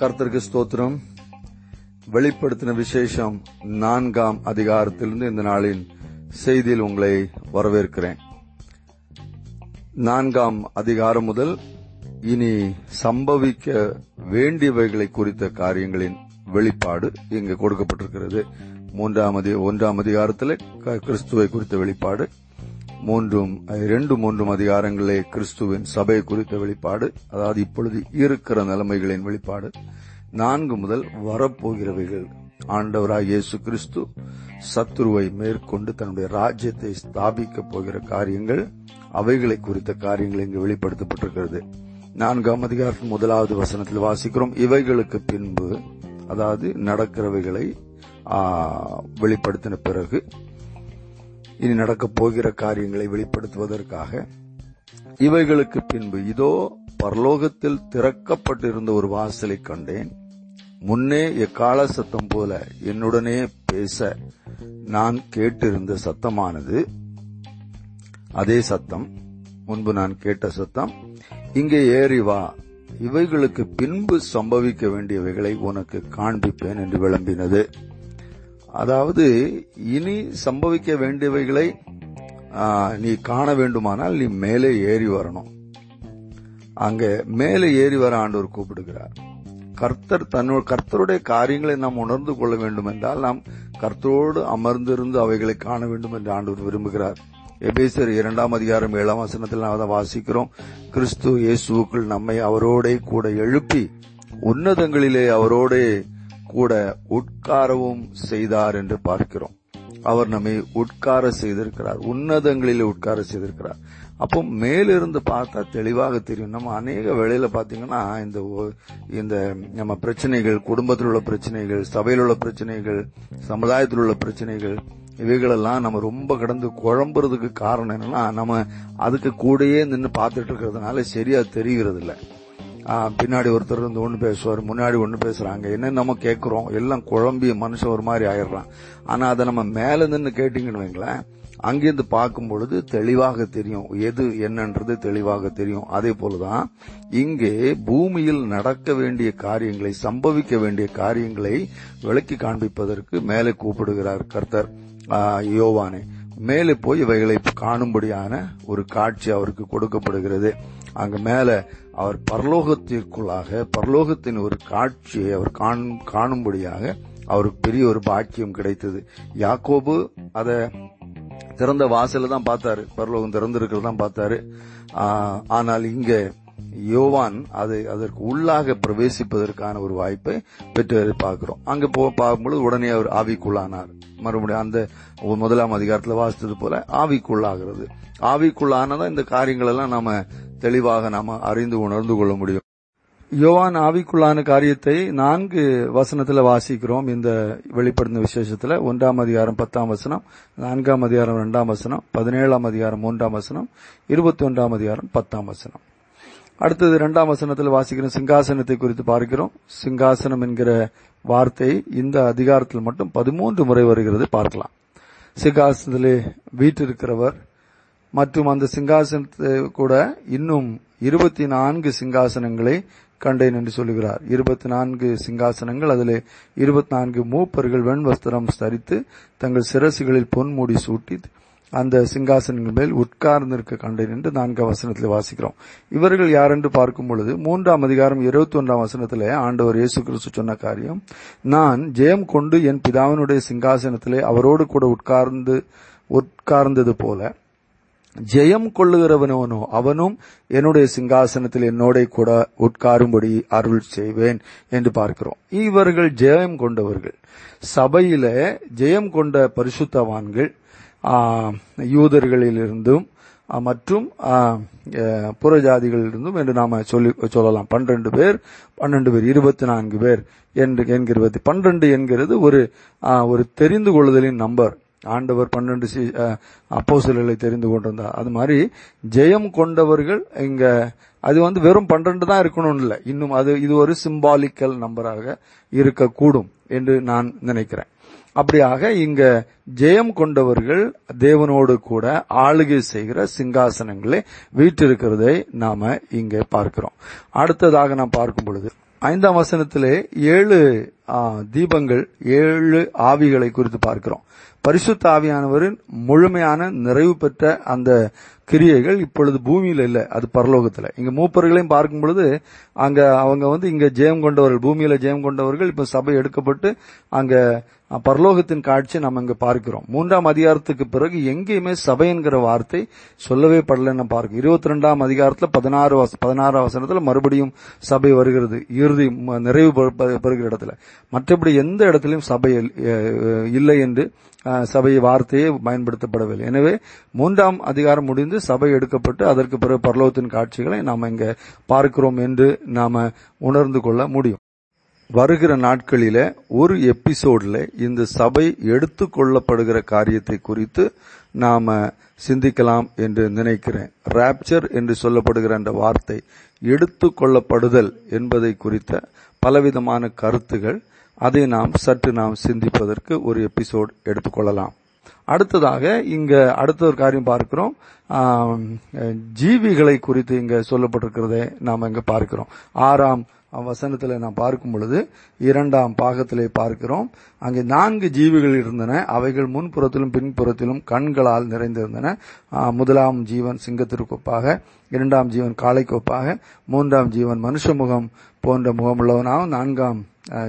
கர்த்தருக்கு ஸ்தோத்திரம். வெளிப்படுத்தின விசேஷம் நான்காம் அதிகாரத்திலிருந்து இந்த நாளின் செய்தியில் உங்களை வரவேற்கிறேன். நான்காம் அதிகாரம் முதல் இனி சம்பவிக்க வேண்டியவைகளை குறித்த காரியங்களின் வெளிப்பாடு இங்கு கொடுக்கப்பட்டிருக்கிறது. மூன்றாம் ஒன்றாம் அதிகாரத்தில் க- கிறிஸ்துவை குறித்த வெளிப்பாடு. மூன்றும் இரண்டு மூன்றும் அதிகாரங்களே கிறிஸ்துவின் சபை குறித்த வெளிப்பாடு அதாவது இப்பொழுது இருக்கிற நிலைமைகளின் வெளிப்பாடு. நான்கு முதல் வரப்போகிறவைகள். ஆண்டவராக இயேசு கிறிஸ்து சத்துருவை மேற்கொண்டு தன்னுடைய ராஜ்யத்தை ஸ்தாபிக்கப் போகிற காரியங்கள் அவைகளை குறித்த காரியங்கள் இங்கு வெளிப்படுத்தப்பட்டிருக்கிறது. நான்காம் அதிகாரத்தின் முதலாவது வசனத்தில் வாசிக்கிறோம். இவைகளுக்கு பின்பு அதாவது நடக்கிறவைகளை வெளிப்படுத்தின பிறகு இனி நடக்கப் போகிற காரியங்களை வெளிப்படுத்துவதற்காக இவைகளுக்கு பின்பு இதோ பரலோகத்தில் திறக்கப்பட்டிருந்த ஒரு வாசலை கண்டேன். முன்னே எக்கால சத்தம் போல என்னுடனே பேச நான் கேட்டிருந்த சத்தமானது. அதே சத்தம் முன்பு நான் கேட்ட சத்தம் இங்கே ஏறி வா. இவைகளுக்கு பின்பு சம்பவிக்க வேண்டியவைகளை உனக்கு காண்பிப்பேன் என்று விளம்பினது. அதாவது இனி சம்பவிக்க வேண்டியவைகளை நீ காண வேண்டுமானால் நீ மேலே ஏறி வரணும். அங்க மேலே ஏறி வர ஆண்டவர் கூப்பிடுகிறார். கர்த்தர் தன்னோட கர்த்தருடைய காரியங்களை நாம் உணர்ந்து கொள்ள வேண்டும் என்றால் நாம் கர்த்தரோடு அமர்ந்திருந்து அவைகளை காண வேண்டும் என்று ஆண்டவர் விரும்புகிறார். எபேசர் இரண்டாம் அதிகாரம் ஏழாம் வசனத்தில் நாம் அதை வாசிக்கிறோம். கிறிஸ்து இயேசுக்குள் நம்மை அவரோடே கூட எழுப்பி உன்னதங்களிலே அவரோடே கூட உட்காரவும் செய்தார் என்று பார்க்கிறோம். அவர் நம்மை உட்கார செய்திருக்கிறார். உன்னதங்களில் உட்கார செய்திருக்கிறார். அப்போ மேலிருந்து பார்த்தா தெளிவாக தெரியும். நம்ம அநேக வேளையில பாத்தீங்கன்னா இந்த இந்த நம்ம பிரச்சனைகள் குடும்பத்தில் உள்ள பிரச்சனைகள் சபையில் உள்ள பிரச்சனைகள் சமுதாயத்தில் உள்ள பிரச்சனைகள் இவைகளெல்லாம் நம்ம ரொம்ப கடந்து குழம்புறதுக்கு காரணம் என்னன்னா நம்ம அதுக்கு கூடயே நின்று பார்த்துட்டு இருக்கிறதுனால சரியா தெரிகிறது இல்லை பின்னாடி ஒருத்தர் இருந்து ஒன்று பேசுவார் முன்னாடி ஒன்று பேசுறாங்க. என்ன நம்ம கேட்குறோம் எல்லாம் குழம்பி மனுஷன் ஒரு மாதிரி ஆயிடுறான். ஆனால் அதை நம்ம மேலே நின்று கேட்டீங்கன்னு வைங்களேன் அங்கிருந்து பார்க்கும் பொழுது தெளிவாக தெரியும். எது என்னன்றது தெளிவாக தெரியும். அதே போலதான் இங்கே பூமியில் நடக்க வேண்டிய காரியங்களை சம்பவிக்க வேண்டிய காரியங்களை விளக்கி காண்பிப்பதற்கு மேலே கூப்பிடுகிறார் கர்த்தர் யோவானே. மேலே போய் இவைகளை காணும்படியான ஒரு காட்சி அவருக்கு கொடுக்கப்படுகிறது. அங்க மேல அவர் பரலோகத்திற்குள்ளாக பரலோகத்தின் ஒரு காட்சியை அவர் காணும்- காணும்படியாக அவருக்கு பெரிய ஒரு பாக்கியம் கிடைத்தது. யாக்கோபு அத திறந்த வாசல தான் பார்த்தாரு. பரலோகம் திறந்திருக்கிறதான் பார்த்தாரு. ஆனால் இங்க யோவான் அது அதற்கு உள்ளாக பிரவேசிப்பதற்கான ஒரு வாய்ப்பை பெற்று பார்க்கிறோம். அங்க போ பார்க்கும்பொழுது உடனே அவர் ஆவிக்குள்ளானார். மறுபடியும் அந்த முதலாம் அதிகாரத்தில் வாசித்தது போல ஆவிக்குள்ளாகிறது. ஆவிக்குள்ளானதான் இந்த காரியங்கள் எல்லாம் நாம தெளிவாக நாம அறிந்து உணர்ந்து கொள்ள முடியும். யோவான் ஆவிக்குள்ளான காரியத்தை நான்கு வசனத்துல வாசிக்கிறோம். இந்த வெளிப்படுத்தின விசேஷத்துல ஒன்றாம் அதிகாரம் பத்தாம் வசனம் நான்காம் அதிகாரம் இரண்டாம் வசனம் பதினேழாம் அதிகாரம் மூன்றாம் வசனம் இருபத்தி ஒன்றாம் அதிகாரம் பத்தாம் வசனம். அடுத்தது இரண்டாம் வசனத்தில் வாசிக்கிறோம் சிங்காசனத்தை குறித்து பார்க்கிறோம். சிங்காசனம் என்கிற வார்த்தை இந்த அதிகாரத்தில் மட்டும் பதிமூன்று முறை வருகிறது. பார்க்கலாம். சிங்காசனத்திலே வீட்டிருக்கிறவர் மற்றும் அந்த சிங்காசனத்தை கூட இன்னும் இருபத்தி நான்கு சிங்காசனங்களை கண்டேன் என்று சொல்லுகிறார். இருபத்தி நான்கு சிங்காசனங்கள் அதில் இருபத்தி நான்கு மூப்பர்கள் வெண் வஸ்திரம் தரித்து தங்கள் சிரசுகளில் பொன்மூடி சூட்டி அந்த சிங்காசனங்கள் மேல் உட்கார்ந்திருக்க கண்டேன் என்று நான்காம் வசனத்தில் வாசிக்கிறோம். இவர்கள் யார் என்று பார்க்கும் பொழுது மூன்றாம் அதிகாரம் இருபத்தி ஒன்றாம் வசனத்திலே ஆண்டவர் இயேசு கிறிஸ்து சொன்ன காரியம் நான் ஜெயம் கொண்டு என் பிதாவினுடைய சிங்காசனத்திலே அவரோடு கூட உட்கார்ந்து உட்கார்ந்தது போல ஜெயம் கொள்ளுகிறவனவனோ அவனும் என்னுடைய சிங்காசனத்தில் என்னோட கூட உட்காரும்படி அருள் செய்வேன் என்று பார்க்கிறோம். இவர்கள் ஜெயம் கொண்டவர்கள். சபையில ஜெயம் கொண்ட பரிசுத்தவான்கள் யூதர்களிலிருந்தும் மற்றும் புறஜாதிகளிலிருந்தும் என்று நாம சொல்லி சொல்லலாம். பன்னிரண்டு பேர் பன்னெண்டு பேர் இருபத்தி நான்கு பேர் என்று என்கிறது. பன்னிரண்டு என்கிறது ஒரு ஒரு தெரிந்து கொள்ளுதலின் நம்பர். ஆண்டவர் பன்னெண்டு அப்போசல்களை தெரிந்து கொண்டிருந்தார். அது மாதிரி ஜெயம் கொண்டவர்கள் இங்க அது வந்து வெறும் பன்னிரண்டு தான் இருக்கணும்னு இல்லை. இன்னும் அது இது ஒரு சிம்பாலிக்கல் நம்பராக இருக்கக்கூடும். என்று நான் நினைக்கிறேன். அப்படியாக இங்க ஜெயம் கொண்டவர்கள் தேவனோடு கூட ஆளுகை செய்கிற சிங்காசனங்களே வீற்றிருக்கிறதை நாம இங்கே பார்க்கிறோம். அடுத்ததாக நாம் பார்க்கும் பொழுது ஐந்தாம் வசனத்திலே ஏழு தீபங்கள் ஏழு ஆவிகளை குறித்து பார்க்கிறோம். பரிசுத்த ஆவியானவரின் முழுமையான நிறைவு பெற்ற அந்த கிரியைகள் இப்பொழுது பூமியில் இல்லை. அது பரலோகத்தில். இங்க மூப்பர்களையும் பார்க்கும் பொழுது அங்க அவங்க வந்து இங்க ஜெயம் கொண்டவர்கள் பூமியில ஜெயம் கொண்டவர்கள் இப்ப சபை எடுக்கப்பட்டு அங்க பரலோகத்தின் காட்சி நம்ம இங்க பார்க்கிறோம். மூன்றாம் அதிகாரத்துக்கு பிறகு எங்கேயுமே சபை என்கிற வார்த்தை சொல்லவே படலன்னு பார்க்கும் இருபத்தி ரெண்டாம் அதிகாரத்தில் பதினாறு வச- பதினாறாம் மறுபடியும் சபை வருகிறது. இறுதி ம- நிறைவு பெறுகிற இடத்துல. மற்றபடி எந்த இடத்திலும் சபை இல்லை என்று சபை வார்த்தையே பயன்படுத்தப்படவில்லை. எனவே மூன்றாம் அதிகாரம் முடிந்து சபை எடுக்கப்பட்டு அதற்கு பிறகு பரலோகத்தின் காட்சிகளை நாம் இங்க பார்க்கிறோம் என்று நாம உணர்ந்து கொள்ள முடியும். வருகிற நாட்களில ஒரு எபிசோட்ல இந்த சபை எடுத்துக்கொள்ளப்படுகிற காரியத்தை குறித்து நாம சிந்திக்கலாம் என்று நினைக்கிறேன். ராப்சர் என்று சொல்லப்படுகிற அந்த வார்த்தை எடுத்துக்கொள்ளப்படுதல் என்பதை குறித்த பலவிதமான கருத்துகள் அதை நாம் சற்று நாம் சிந்திப்பதற்கு ஒரு எபிசோட் எடுத்துக்கொள்ளலாம் அடுத்ததாக இங்க அடுத்த ஒரு காரியம் பார்க்கிறோம். ஜீவிகளை குறித்து இங்க சொல்லப்பட்டிருக்கிறதை நாம் இங்க பார்க்கிறோம். ஆறாம் வசனத்தில் நாம் பார்க்கும் பொழுது இரண்டாம் பாகத்திலே பார்க்கிறோம். அங்கே நான்கு ஜீவிகள் இருந்தன. அவைகள் முன்புறத்திலும் பின்புறத்திலும் கண்களால் நிறைந்திருந்தன. முதலாம் ஜீவன் சிங்கத்திற்கொப்பாக இரண்டாம் ஜீவன் காளைக்கொப்பாக மூன்றாம் ஜீவன் மனுஷ முகம் போன்ற முகமுள்ளவனாகவும் நான்காம்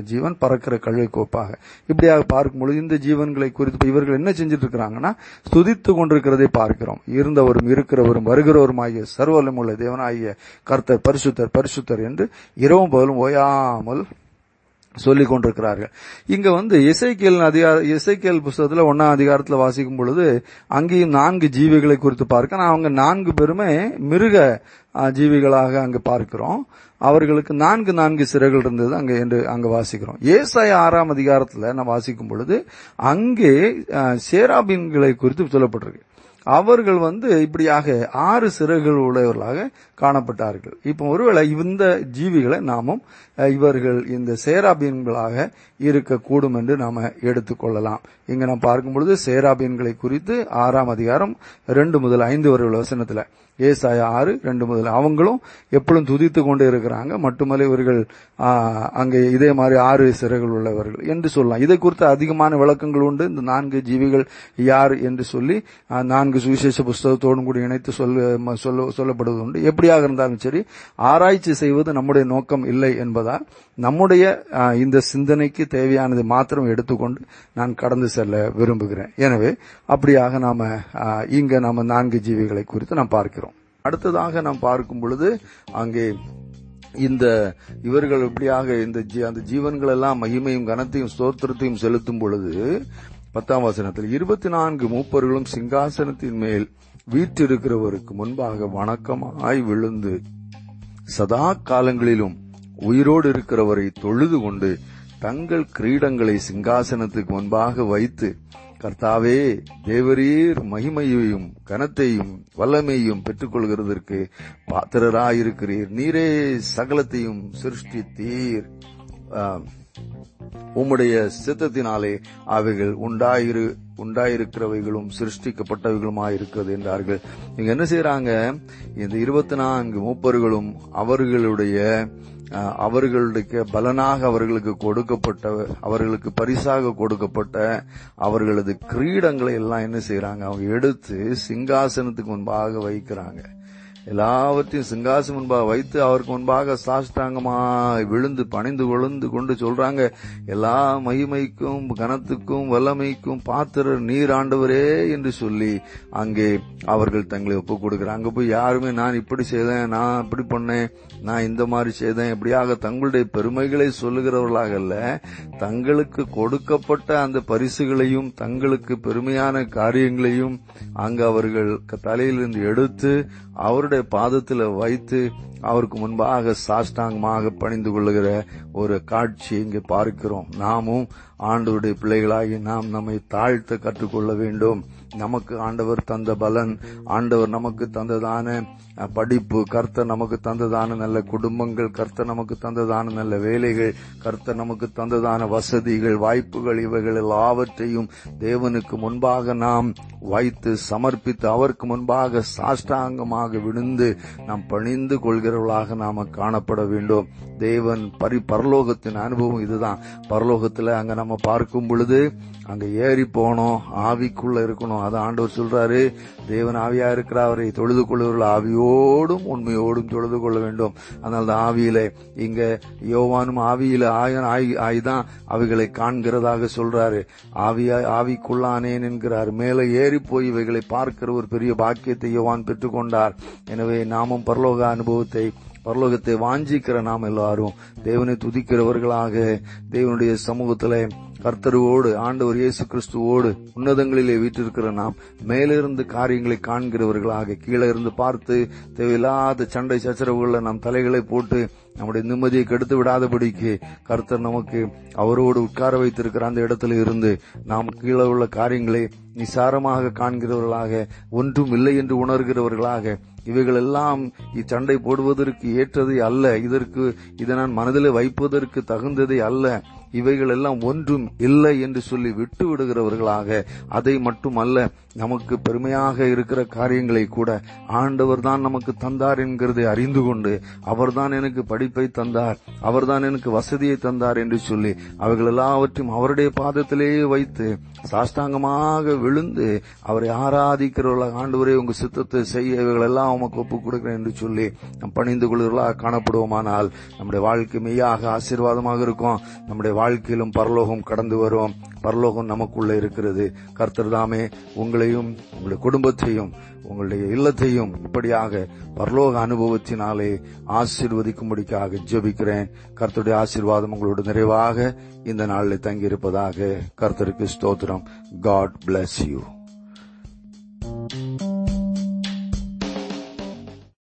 ஜீவன் பறக்கிற கழுவை கோப்பாக. இப்படியாக பார்க்கும் பொழுது இந்த ஜீவன்களை குறித்து இவர்கள் என்ன செஞ்சுட்டு இருக்கிறாங்கன்னா துதித்து கொண்டிருக்கிறதை பார்க்கிறோம். இருந்தவரும் இருக்கிறவரும் வருகிறவரும் ஆகிய சர்வலமுள்ள தேவனாகிய கர்த்தர் பரிசுத்தர் பரிசுத்தர் என்று இரவும் பகலும் ஓயாமல் சொல்லிக் கொண்டிருக்கிறார்கள் இங்க வந்து இசைக்கியல் அதிகார இசைக்கேல் புஸ்தகத்துல ஒன்னாம் அதிகாரத்துல வாசிக்கும் பொழுது அங்கேயும் நான்கு ஜீவிகளை குறித்து பார்க்க நான் அவங்க நான்கு பேருமே மிருக ஜீவிகளாக அங்கு பார்க்கிறோம். அவர்களுக்கு நான்கு நான்கு சிறைகள் இருந்தது அங்கே என்று அங்கு வாசிக்கிறோம். ஏசாய ஆறாம் அதிகாரத்தில் நான் வாசிக்கும் பொழுது அங்கே ஆ, சேராபீன்களை குறித்து சொல்லப்பட்டிருக்கு. அவர்கள் வந்து இப்படியாக ஆறு சிறகுகள் உடையவர்களாக காணப்பட்டார்கள். இப்போ ஒருவேளை இந்த ஜீவிகளை நாமும் இவர்கள் இந்த சேராபீன்களாக இருக்கக்கூடும் என்று நாம எடுத்துக்கொள்ளலாம். இங்க நாம் பார்க்கும் பொழுது சேராபீன்களை குறித்து ஆறாம் அதிகாரம் ரெண்டு முதல் ஐந்து வரை உள்ள வசனத்துல ஏசாய ஆறு ரெண்டு முதல் அவங்களும் எப்பொழுதும் துதித்து கொண்டு இருக்கிறாங்க. மட்டுமல்ல இவர்கள் அங்கே இதே மாதிரி ஆறு சிறைகள் உள்ளவர்கள் என்று சொல்லலாம். இதை குறித்து அதிகமான விளக்கங்கள் உண்டு. இந்த நான்கு ஜீவிகள் யார் என்று சொல்லி நான்கு சுவிசேஷ புஸ்தகத்தோடும் கூட இணைத்து சொல்ல சொல்ல சொல்லப்படுவது உண்டு. எப்படியாக இருந்தாலும் சரி ஆராய்ச்சி செய்வது நம்முடைய நோக்கம் இல்லை என்பதால் நம்முடைய இந்த சிந்தனைக்கு தேவையானது மாத்திரம் எடுத்துக்கொண்டு நான் கடந்து செல்ல விரும்புகிறேன். எனவே அப்படியாக நாம இங்க நாம நான்கு ஜீவிகளை குறித்து நாம் பார்க்கிறோம். அடுத்ததாக நாம் பார்க்கும் பொழுது அங்கே இந்த இவர்கள் இப்படியாக இந்த அந்த ஜீவன்கள் எல்லாம் மகிமையும் கனத்தையும் ஸ்தோத்திரத்தையும் செலுத்தும் பொழுது பத்தாம் வசனத்தில் இருபத்தி நான்கு மூப்பர்களும் சிங்காசனத்தின் மேல் வீற்றிருக்கிறவருக்கு முன்பாக வணக்கமாய் விழுந்து சதா காலங்களிலும் உயிரோடு இருக்கிறவரை தொழுது கொண்டு தங்கள் கிரீடங்களை சிங்காசனத்துக்கு முன்பாக வைத்து கர்த்தாவே தேவரீர் மகிமையையும் கனத்தையும் வல்லமையும் பெற்றுக்கொள்கிறதற்கு பாத்திரராயிருக்கிறீர். நீரே சகலத்தையும் சிருஷ்டித்தீர். உம்முடைய சித்தத்தினாலே அவைகள் உண்டாயிரு உண்டாயிருக்கிறவைகளும் சிருஷ்டிக்கப்பட்டவைகளுமாயிருக்கிறது என்றார்கள். இங்க என்ன செய்யறாங்க இந்த இருபத்தி நான்கு மூப்பர்களும் அவர்களுடைய அவர்களுக்கு அவர்களுடைய பலனாக அவர்களுக்கு கொடுக்கப்பட்ட அவர்களுக்கு பரிசாக கொடுக்கப்பட்ட அவர்களது கிரீடங்களை எல்லாம் என்ன செய்யறாங்க அவங்க எடுத்து சிங்காசனத்துக்கு முன்பாக வைக்கிறாங்க. எல்லாவற்றையும் சிங்காசனம் முன்பாக வைத்து அவருக்கு முன்பாக சாஷ்டாங்கமா விழுந்து பணிந்து விழுந்து கொண்டு சொல்றாங்க எல்லா மகிமைக்கும் கனத்துக்கும் வல்லமைக்கும் பாத்திரர் நீர் ஆண்டவரே என்று சொல்லி அங்கே அவர்கள் தங்களை ஒப்புக் கொடுக்கிறாங்க. அங்க போய் யாருமே நான் இப்படி செய்தேன் நான் இப்படி பண்ணேன் நான் இந்த மாதிரி செய்தேன் இப்படியாக தங்களுடைய பெருமைகளை சொல்லுகிறவர்களாக அல்ல தங்களுக்கு கொடுக்கப்பட்ட அந்த பரிசுகளையும் தங்களுக்கு பெருமையான காரியங்களையும் அங்கு அவர்கள் தலையிலிருந்து எடுத்து அவருடைய பாதத்தில் வைத்து அவருக்கு முன்பாக சாஷ்டாங்கமாக பணிந்து கொள்ளுகிற ஒரு காட்சி இங்கே பார்க்கிறோம். நாமும் ஆண்டவருடைய பிள்ளைகளாகி நாம் நம்மை தாழ்த்த கற்றுக்கொள்ள வேண்டும். நமக்கு ஆண்டவர் தந்த பலன் ஆண்டவர் நமக்கு தந்ததான படிப்பு கர்த்தர் நமக்கு தந்ததான நல்ல குடும்பங்கள் கர்த்தர் நமக்கு தந்ததான நல்ல வேலைகள் கர்த்தர் நமக்கு தந்ததான வசதிகள் வாய்ப்புகள் இவைகள் எல்லாவற்றையும் தேவனுக்கு முன்பாக நாம் வைத்து சமர்ப்பித்து அவருக்கு முன்பாக சாஷ்டாங்கமாக விழுந்து நாம் பணிந்து கொள்கிறவர்களாக நாம காணப்பட வேண்டும். தேவன் பரி பரலோகத்தின் அனுபவம் இதுதான். பரலோகத்துல அங்க நம்ம பார்க்கும் பொழுது அங்க ஏறி போனோம் ஆவிக்குள்ள இருக்கணும். அது ஆண்டவர் சொல்றாரு தேவன் ஆவியா இருக்கிற அவரை தொழுது கொள்வர்கள் ஆவியோ உண்மையோடும் தொழுது கொள்ள வேண்டும். அதனால் தான் ஆவியில இங்க யோவானும் ஆவியில ஆயன் ஆய்தான் அவைகளை காண்கிறதாக சொல்றாரு. ஆவியா ஆவிக்குள்ளானேன் என்கிறார். மேலே ஏறி போய் இவைகளை பார்க்கிற ஒரு பெரிய பாக்கியத்தை யோவான் பெற்றுக்கொண்டார். எனவே நாமும் பரலோக அனுபவத்தை பரலோகத்தை வாஞ்சிக்கிற நாம் எல்லாரும் தேவனை துதிக்கிறவர்களாக தேவனுடைய சமூகத்திலே கர்த்தருவோடு ஆண்டவர் இயேசு கிறிஸ்துவோடு உன்னதங்களிலே வீற்றிருக்கிற நாம் மேலிருந்து காரியங்களை காண்கிறவர்களாக கீழே இருந்து பார்த்து தேவையில்லாத சண்டை சச்சரவுகளில் நம் தலைகளை போட்டு நம்முடைய நிம்மதியை கெடுத்து விடாதபடிக்கு கர்த்தர் நமக்கு அவரோடு உட்கார வைத்திருக்கிற அந்த இடத்துல இருந்து நாம் கீழே உள்ள காரியங்களை நிசாரமாக காண்கிறவர்களாக ஒன்றும் இல்லை என்று உணர்கிறவர்களாக இவைகள் எல்லாம் இச்சண்டை போடுவதற்கு ஏற்றது அல்ல இதற்கு இதை நான் மனதில் வைப்பதற்கு தகுந்ததே அல்ல. இவைகள் எல்லாம் ஒன்றும் இல்லை என்று சொல்லி விட்டு விடுகிறவர்களாக அதை மட்டுமல்ல நமக்கு பெருமையாக இருக்கிற காரியங்களை கூட ஆண்டவர் தான் நமக்கு தந்தார் என்கிறதை அறிந்து கொண்டு அவர்தான் எனக்கு படிப்பை தந்தார் அவர்தான் எனக்கு வசதியை தந்தார் என்று சொல்லி அவைகள் எல்லாவற்றையும் அவருடைய பாதத்திலேயே வைத்து சாஷ்டாங்கமாக விழுந்து அவரை ஆராதிக்கிறவர்களாக ஆண்டவரே உங்க சித்தத்தை செய்ய இவைகள் எல்லாம் உமக்கு ஒப்புக் கொடுக்கிறேன் என்று சொல்லி நம் பணிந்து கொள்கிறவர்களாக காணப்படுவோமானால் நம்முடைய வாழ்க்கை மெய்யாக ஆசீர்வாதமாக இருக்கும். நம்முடைய வாழ்க்கையிலும் பரலோகம் கடந்து வரும். பரலோகம் நமக்குள்ள இருக்கிறது. கர்த்தர் தாமே உங்களையும் உங்களுடைய குடும்பத்தையும் உங்களுடைய இல்லத்தையும் இப்படியாக பரலோக அனுபவத்தினாலே ஆசீர்வதிக்கும்படிக்காக ஜெபிக்கிறேன். கர்த்தருடைய ஆசீர்வாதம் உங்களோட நிறைவாக இந்த நாளில் தங்கியிருப்பதாக கர்த்தருக்கு ஸ்தோத்திரம். God bless you